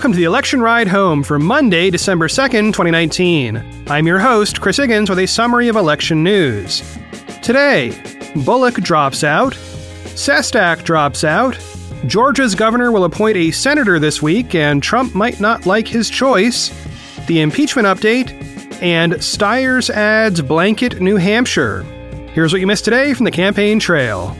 Welcome to the election ride home for Monday, December 2nd, 2019. I'm your host, Chris Higgins, with a summary of election news. Today, Bullock drops out, Sestak drops out, Georgia's governor will appoint a senator this week, and Trump might not like his choice, the impeachment update, and Steyer's ads blanket New Hampshire. Here's what you missed today from the campaign trail.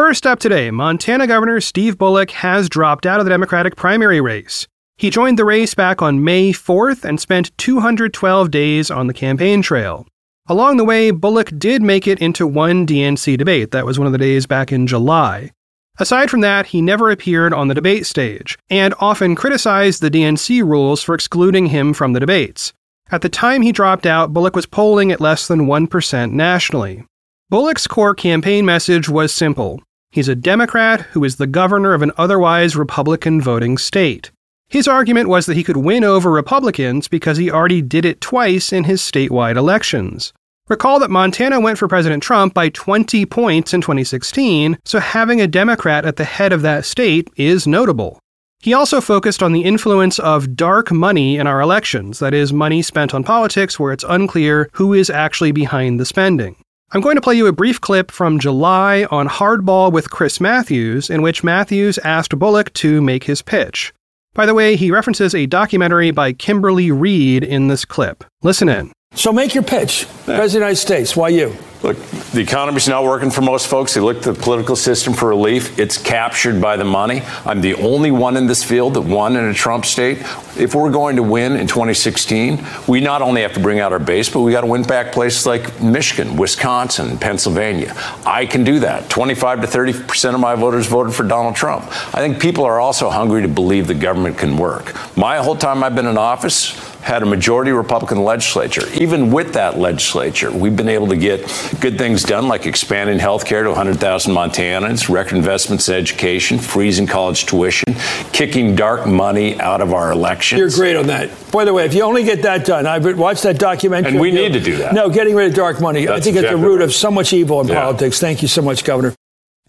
First up today, Montana Governor Steve Bullock has dropped out of the Democratic primary race. He joined the race back on May 4th and spent 212 days on the campaign trail. Along the way, Bullock did make it into one DNC debate. That was one of the days back in July. Aside from that, he never appeared on the debate stage, and often criticized the DNC rules for excluding him from the debates. At the time he dropped out, Bullock was polling at less than 1% nationally. Bullock's core campaign message was simple He's a Democrat who is the governor of an otherwise Republican voting state. His argument was that he could win over Republicans because he already did it twice in his statewide elections. Recall that Montana went for President Trump by 20 points in 2016, so having a Democrat at the head of that state is notable. He also focused on the influence of dark money in our elections, that is, money spent on politics where it's unclear who is actually behind the spending. I'm going to play you a brief clip from July on Hardball with Chris Matthews, in which Matthews asked Bullock to make his pitch. By the way, he references a documentary by Kimberly Reed in this clip. Listen in. So make your pitch. Yeah. President of the United States, why you? Look, the economy's not working for most folks. They look to the political system for relief. It's captured by the money. I'm the only one in this field that won in a Trump state. If we're going to win in 2016, we not only have to bring out our base, but we got to win back places like Michigan, Wisconsin, Pennsylvania. I can do that. 25 to 30 percent of my voters voted for Donald Trump. I think people are also hungry to believe the government can work. My whole time I've been in office, had a majority Republican legislature. Even with that legislature, we've been able to get good things done, like expanding health care to 100,000 Montanans, record investments in education, freezing college tuition, kicking dark money out of our elections. You're great on that. By the way, if you only get that done, I've watched that documentary. And we need to do that. No, getting rid of dark money. That's I think exactly at the root right. of so much evil in yeah. politics. Thank you so much, Governor.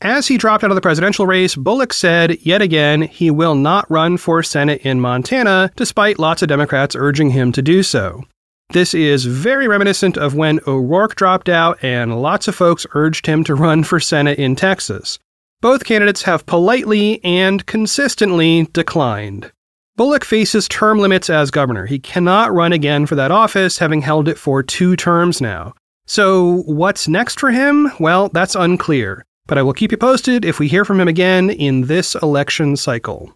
As he dropped out of the presidential race, Bullock said yet again he will not run for Senate in Montana, despite lots of Democrats urging him to do so. This is very reminiscent of when O'Rourke dropped out and lots of folks urged him to run for Senate in Texas. Both candidates have politely and consistently declined. Bullock faces term limits as governor. He cannot run again for that office, having held it for two terms now. So, what's next for him? Well, that's unclear but I will keep you posted if we hear from him again in this election cycle.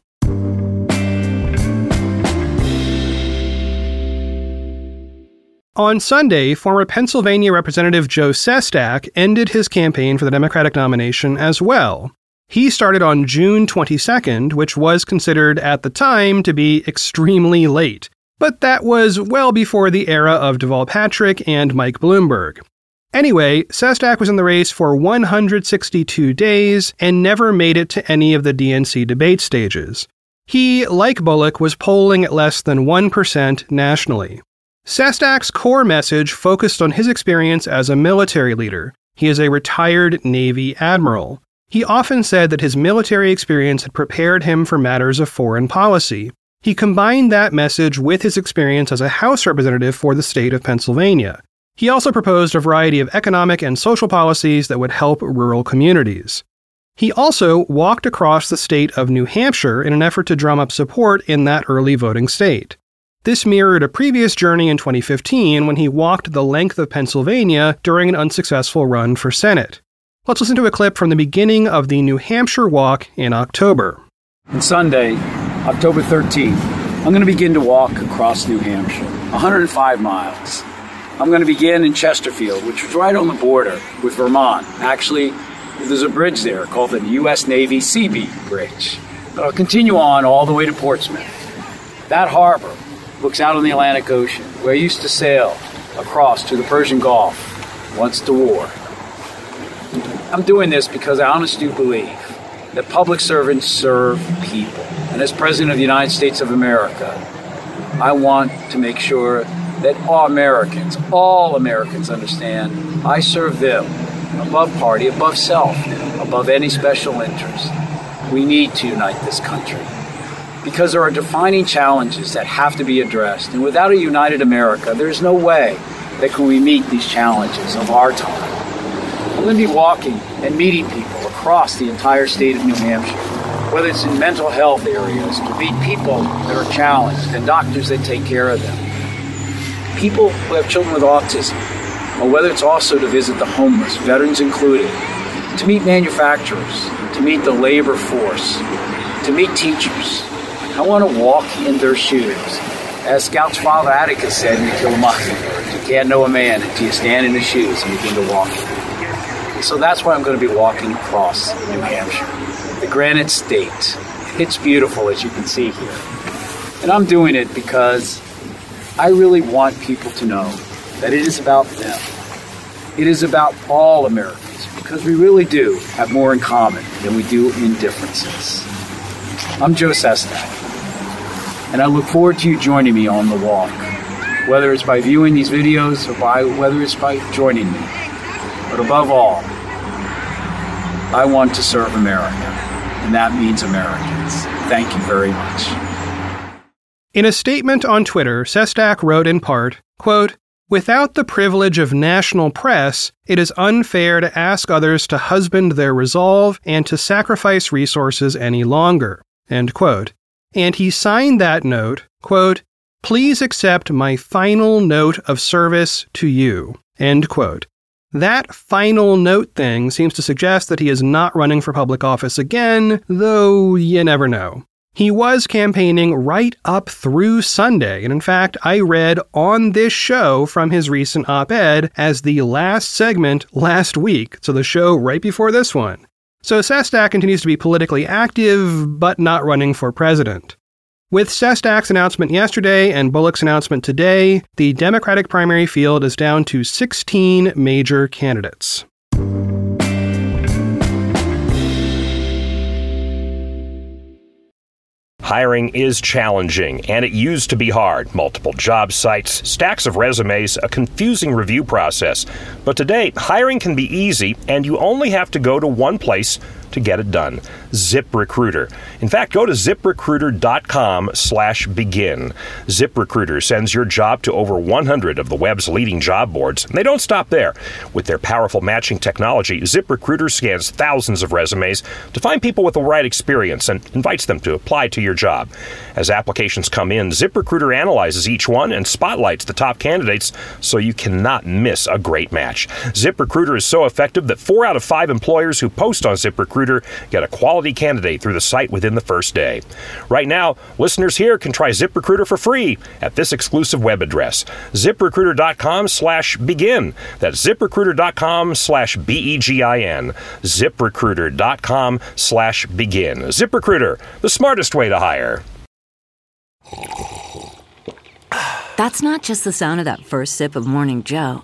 On Sunday, former Pennsylvania Representative Joe Sestak ended his campaign for the Democratic nomination as well. He started on June 22nd, which was considered at the time to be extremely late. But that was well before the era of Deval Patrick and Mike Bloomberg. Anyway, Sestak was in the race for 162 days and never made it to any of the DNC debate stages. He, like Bullock, was polling at less than 1% nationally. Sestak's core message focused on his experience as a military leader. He is a retired Navy admiral. He often said that his military experience had prepared him for matters of foreign policy. He combined that message with his experience as a House representative for the state of Pennsylvania. He also proposed a variety of economic and social policies that would help rural communities. He also walked across the state of New Hampshire in an effort to drum up support in that early voting state. This mirrored a previous journey in 2015 when he walked the length of Pennsylvania during an unsuccessful run for Senate. Let's listen to a clip from the beginning of the New Hampshire walk in October. On Sunday, October 13th, I'm going to begin to walk across New Hampshire, 105 miles. I'm going to begin in Chesterfield, which is right on the border with Vermont. Actually, there's a bridge there called the U.S. Navy Seabee Bridge. But I'll continue on all the way to Portsmouth. That harbor looks out on the Atlantic Ocean, where I used to sail across to the Persian Gulf once the war. I'm doing this because I honestly believe that public servants serve people. And as President of the United States of America, I want to make sure that all Americans, all Americans understand I serve them above party, above self, above any special interest. We need to unite this country because there are defining challenges that have to be addressed. And without a united America, there's no way that can we meet these challenges of our time. I'm going to be walking and meeting people across the entire state of New Hampshire, whether it's in mental health areas, to meet people that are challenged and doctors that take care of them, people who have children with autism, or whether it's also to visit the homeless, veterans included, to meet manufacturers, to meet the labor force, to meet teachers. I want to walk in their shoes. As Scout's father Atticus said in Kill a Mockingbird, you can't know a man until you stand in his shoes and begin to walk. So that's why I'm going to be walking across New Hampshire, the Granite State. It's beautiful, as you can see here. And I'm doing it because I really want people to know that it is about them. It is about all Americans because we really do have more in common than we do in differences. I'm Joe Sestak, and I look forward to you joining me on the walk, whether it's by viewing these videos or by whether it's by joining me. But above all, I want to serve America, and that means Americans. Thank you very much. In a statement on Twitter, Sestak wrote in part, quote, Without the privilege of national press, it is unfair to ask others to husband their resolve and to sacrifice resources any longer. And he signed that note, quote, Please accept my final note of service to you. End quote. That final note thing seems to suggest that he is not running for public office again, though you never know. He was campaigning right up through Sunday, and in fact, I read on this show from his recent op ed as the last segment last week, so the show right before this one. So Sestak continues to be politically active, but not running for president. With Sestak's announcement yesterday and Bullock's announcement today, the Democratic primary field is down to 16 major candidates. Hiring is challenging, and it used to be hard. Multiple job sites, stacks of resumes, a confusing review process. But today, hiring can be easy, and you only have to go to one place to get it done. ZipRecruiter. In fact, go to ziprecruiter.com slash begin. ZipRecruiter sends your job to over 100 of the web's leading job boards, and they don't stop there. With their powerful matching technology, ZipRecruiter scans thousands of resumes to find people with the right experience and invites them to apply to your job. As applications come in, ZipRecruiter analyzes each one and spotlights the top candidates so you cannot miss a great match. ZipRecruiter is so effective that four out of five employers who post on ZipRecruiter get a quality candidate through the site within the first day. Right now, listeners here can try ZipRecruiter for free at this exclusive web address, ziprecruiter.com slash begin. That's ziprecruiter.com slash B-E-G-I-N. ziprecruiter.com slash begin. ZipRecruiter, the smartest way to hire. That's not just the sound of that first sip of Morning Joe.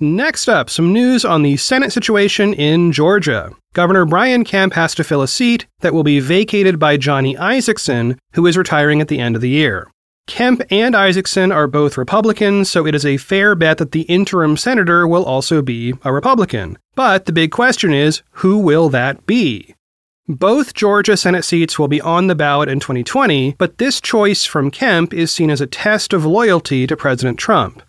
Next up, some news on the Senate situation in Georgia. Governor Brian Kemp has to fill a seat that will be vacated by Johnny Isakson, who is retiring at the end of the year. Kemp and Isakson are both Republicans, so it is a fair bet that the interim senator will also be a Republican. But the big question is who will that be? Both Georgia Senate seats will be on the ballot in 2020, but this choice from Kemp is seen as a test of loyalty to President Trump.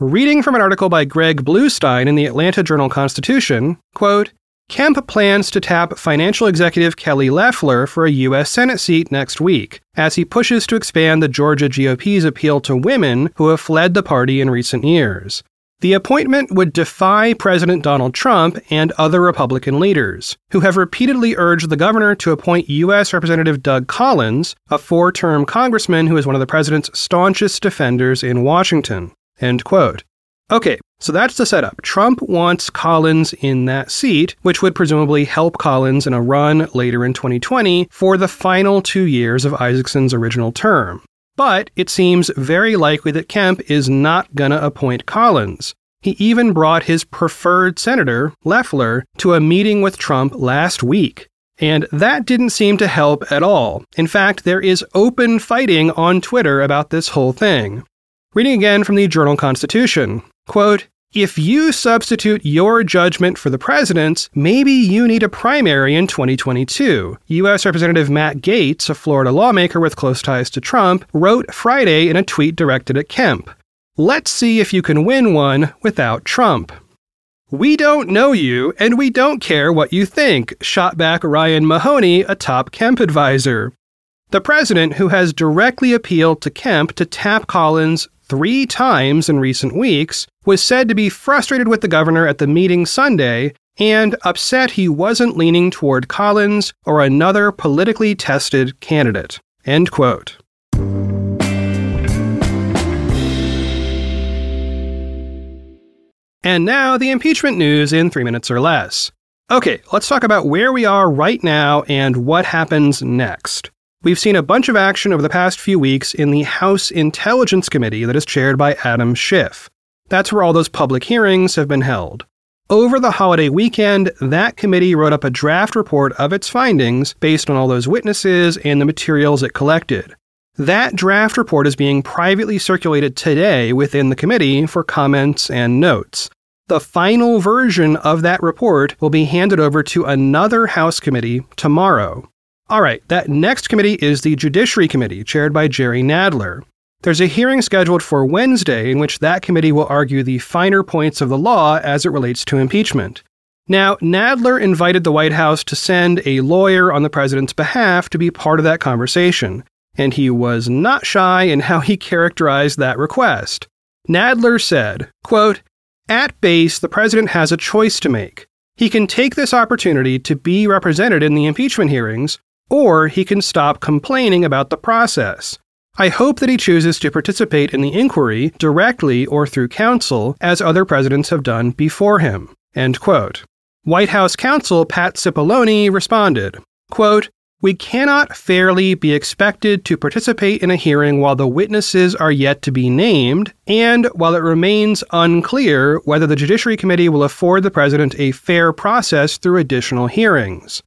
Reading from an article by Greg Bluestein in the Atlanta Journal Constitution, quote, Kemp plans to tap financial executive Kelly Loeffler for a U.S. Senate seat next week, as he pushes to expand the Georgia GOP's appeal to women who have fled the party in recent years. The appointment would defy President Donald Trump and other Republican leaders, who have repeatedly urged the governor to appoint U.S. Representative Doug Collins, a four term congressman who is one of the president's staunchest defenders in Washington. End quote. Okay, so that's the setup. Trump wants Collins in that seat, which would presumably help Collins in a run later in 2020 for the final two years of Isakson's original term. But it seems very likely that Kemp is not going to appoint Collins. He even brought his preferred senator, Loeffler, to a meeting with Trump last week. And that didn't seem to help at all. In fact, there is open fighting on Twitter about this whole thing. Reading again from the Journal Constitution quote, if you substitute your judgment for the president's, maybe you need a primary in 2022. U.S. Representative Matt Gaetz, a Florida lawmaker with close ties to Trump, wrote Friday in a tweet directed at Kemp Let's see if you can win one without Trump. We don't know you, and we don't care what you think, shot back Ryan Mahoney, a top Kemp advisor. The president, who has directly appealed to Kemp to tap Collins three times in recent weeks, was said to be frustrated with the governor at the meeting Sunday and upset he wasn't leaning toward Collins or another politically tested candidate. End quote. And now the impeachment news in three minutes or less. Okay, let's talk about where we are right now and what happens next. We've seen a bunch of action over the past few weeks in the House Intelligence Committee that is chaired by Adam Schiff. That's where all those public hearings have been held. Over the holiday weekend, that committee wrote up a draft report of its findings based on all those witnesses and the materials it collected. That draft report is being privately circulated today within the committee for comments and notes. The final version of that report will be handed over to another House committee tomorrow. All right, that next committee is the Judiciary Committee, chaired by Jerry Nadler. There's a hearing scheduled for Wednesday in which that committee will argue the finer points of the law as it relates to impeachment. Now, Nadler invited the White House to send a lawyer on the president's behalf to be part of that conversation and he was not shy in how he characterized that request. Nadler said, quote, At base, the president has a choice to make. He can take this opportunity to be represented in the impeachment hearings, or he can stop complaining about the process. I hope that he chooses to participate in the inquiry directly or through counsel, as other presidents have done before him. White House counsel Pat Cipollone responded, quote, we cannot fairly be expected to participate in a hearing while the witnesses are yet to be named, and while it remains unclear whether the Judiciary Committee will afford the President a fair process through additional hearings.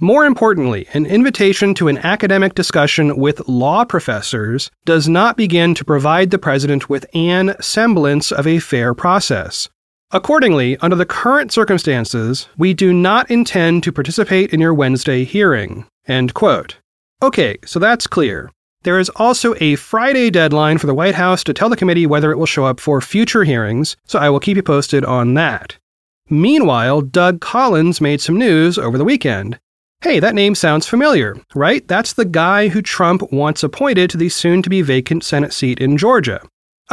More importantly, an invitation to an academic discussion with law professors does not begin to provide the President with an semblance of a fair process. Accordingly, under the current circumstances, we do not intend to participate in your Wednesday hearing. End quote. Okay, so that's clear. There is also a Friday deadline for the White House to tell the committee whether it will show up for future hearings, so I will keep you posted on that. Meanwhile, Doug Collins made some news over the weekend. Hey, that name sounds familiar, right? That's the guy who Trump wants appointed to the soon to be vacant Senate seat in Georgia.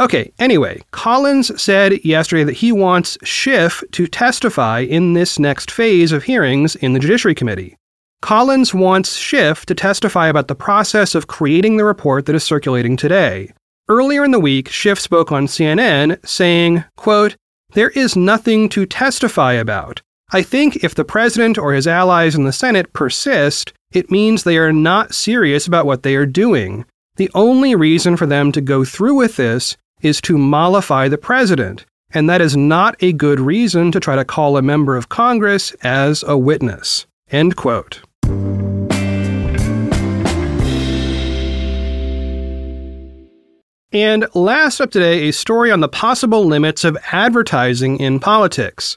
Okay, anyway, Collins said yesterday that he wants Schiff to testify in this next phase of hearings in the Judiciary Committee. Collins wants Schiff to testify about the process of creating the report that is circulating today. Earlier in the week, Schiff spoke on CNN saying, quote, There is nothing to testify about. I think if the president or his allies in the Senate persist, it means they are not serious about what they are doing. The only reason for them to go through with this is to mollify the president, and that is not a good reason to try to call a member of Congress as a witness. End quote. And last up today, a story on the possible limits of advertising in politics.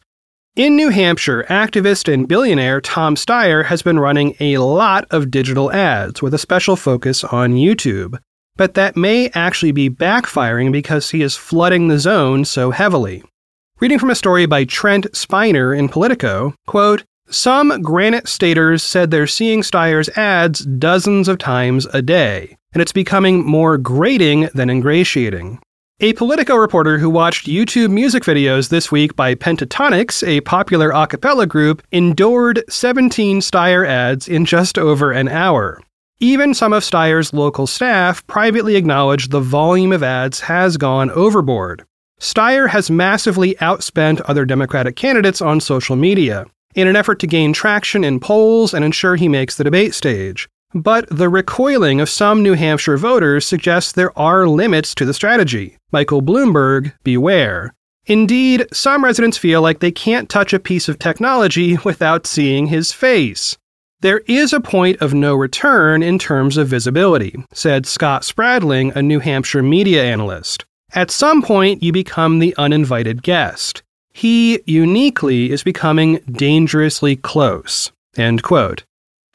In New Hampshire, activist and billionaire Tom Steyer has been running a lot of digital ads with a special focus on YouTube. But that may actually be backfiring because he is flooding the zone so heavily. Reading from a story by Trent Spiner in Politico, quote, some Granite Staters said they're seeing Steyer's ads dozens of times a day, and it's becoming more grating than ingratiating. A Politico reporter who watched YouTube music videos this week by Pentatonix, a popular a cappella group, endured 17 Steyer ads in just over an hour. Even some of Steyer's local staff privately acknowledged the volume of ads has gone overboard. Steyer has massively outspent other Democratic candidates on social media in an effort to gain traction in polls and ensure he makes the debate stage. But the recoiling of some New Hampshire voters suggests there are limits to the strategy. Michael Bloomberg, beware. Indeed, some residents feel like they can't touch a piece of technology without seeing his face. There is a point of no return in terms of visibility, said Scott Spradling, a New Hampshire media analyst. At some point, you become the uninvited guest. He, uniquely, is becoming dangerously close. End quote.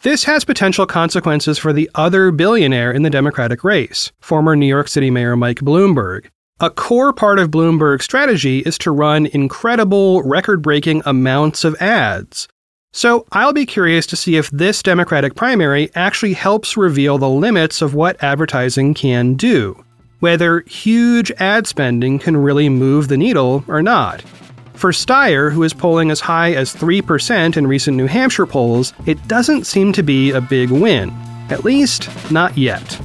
This has potential consequences for the other billionaire in the Democratic race, former New York City Mayor Mike Bloomberg. A core part of Bloomberg's strategy is to run incredible, record breaking amounts of ads. So I'll be curious to see if this Democratic primary actually helps reveal the limits of what advertising can do, whether huge ad spending can really move the needle or not. For Steyer, who is polling as high as 3% in recent New Hampshire polls, it doesn't seem to be a big win. At least, not yet.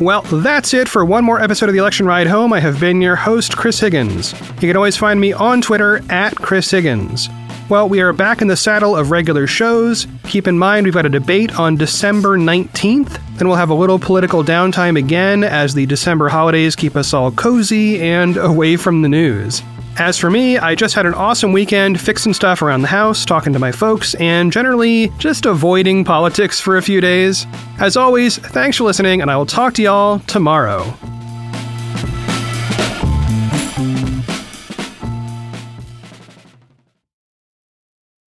Well, that's it for one more episode of the Election Ride Home. I have been your host, Chris Higgins. You can always find me on Twitter at Chris Higgins. Well, we are back in the saddle of regular shows. Keep in mind, we've got a debate on December 19th. Then we'll have a little political downtime again as the December holidays keep us all cozy and away from the news. As for me, I just had an awesome weekend fixing stuff around the house, talking to my folks, and generally just avoiding politics for a few days. As always, thanks for listening, and I will talk to y'all tomorrow.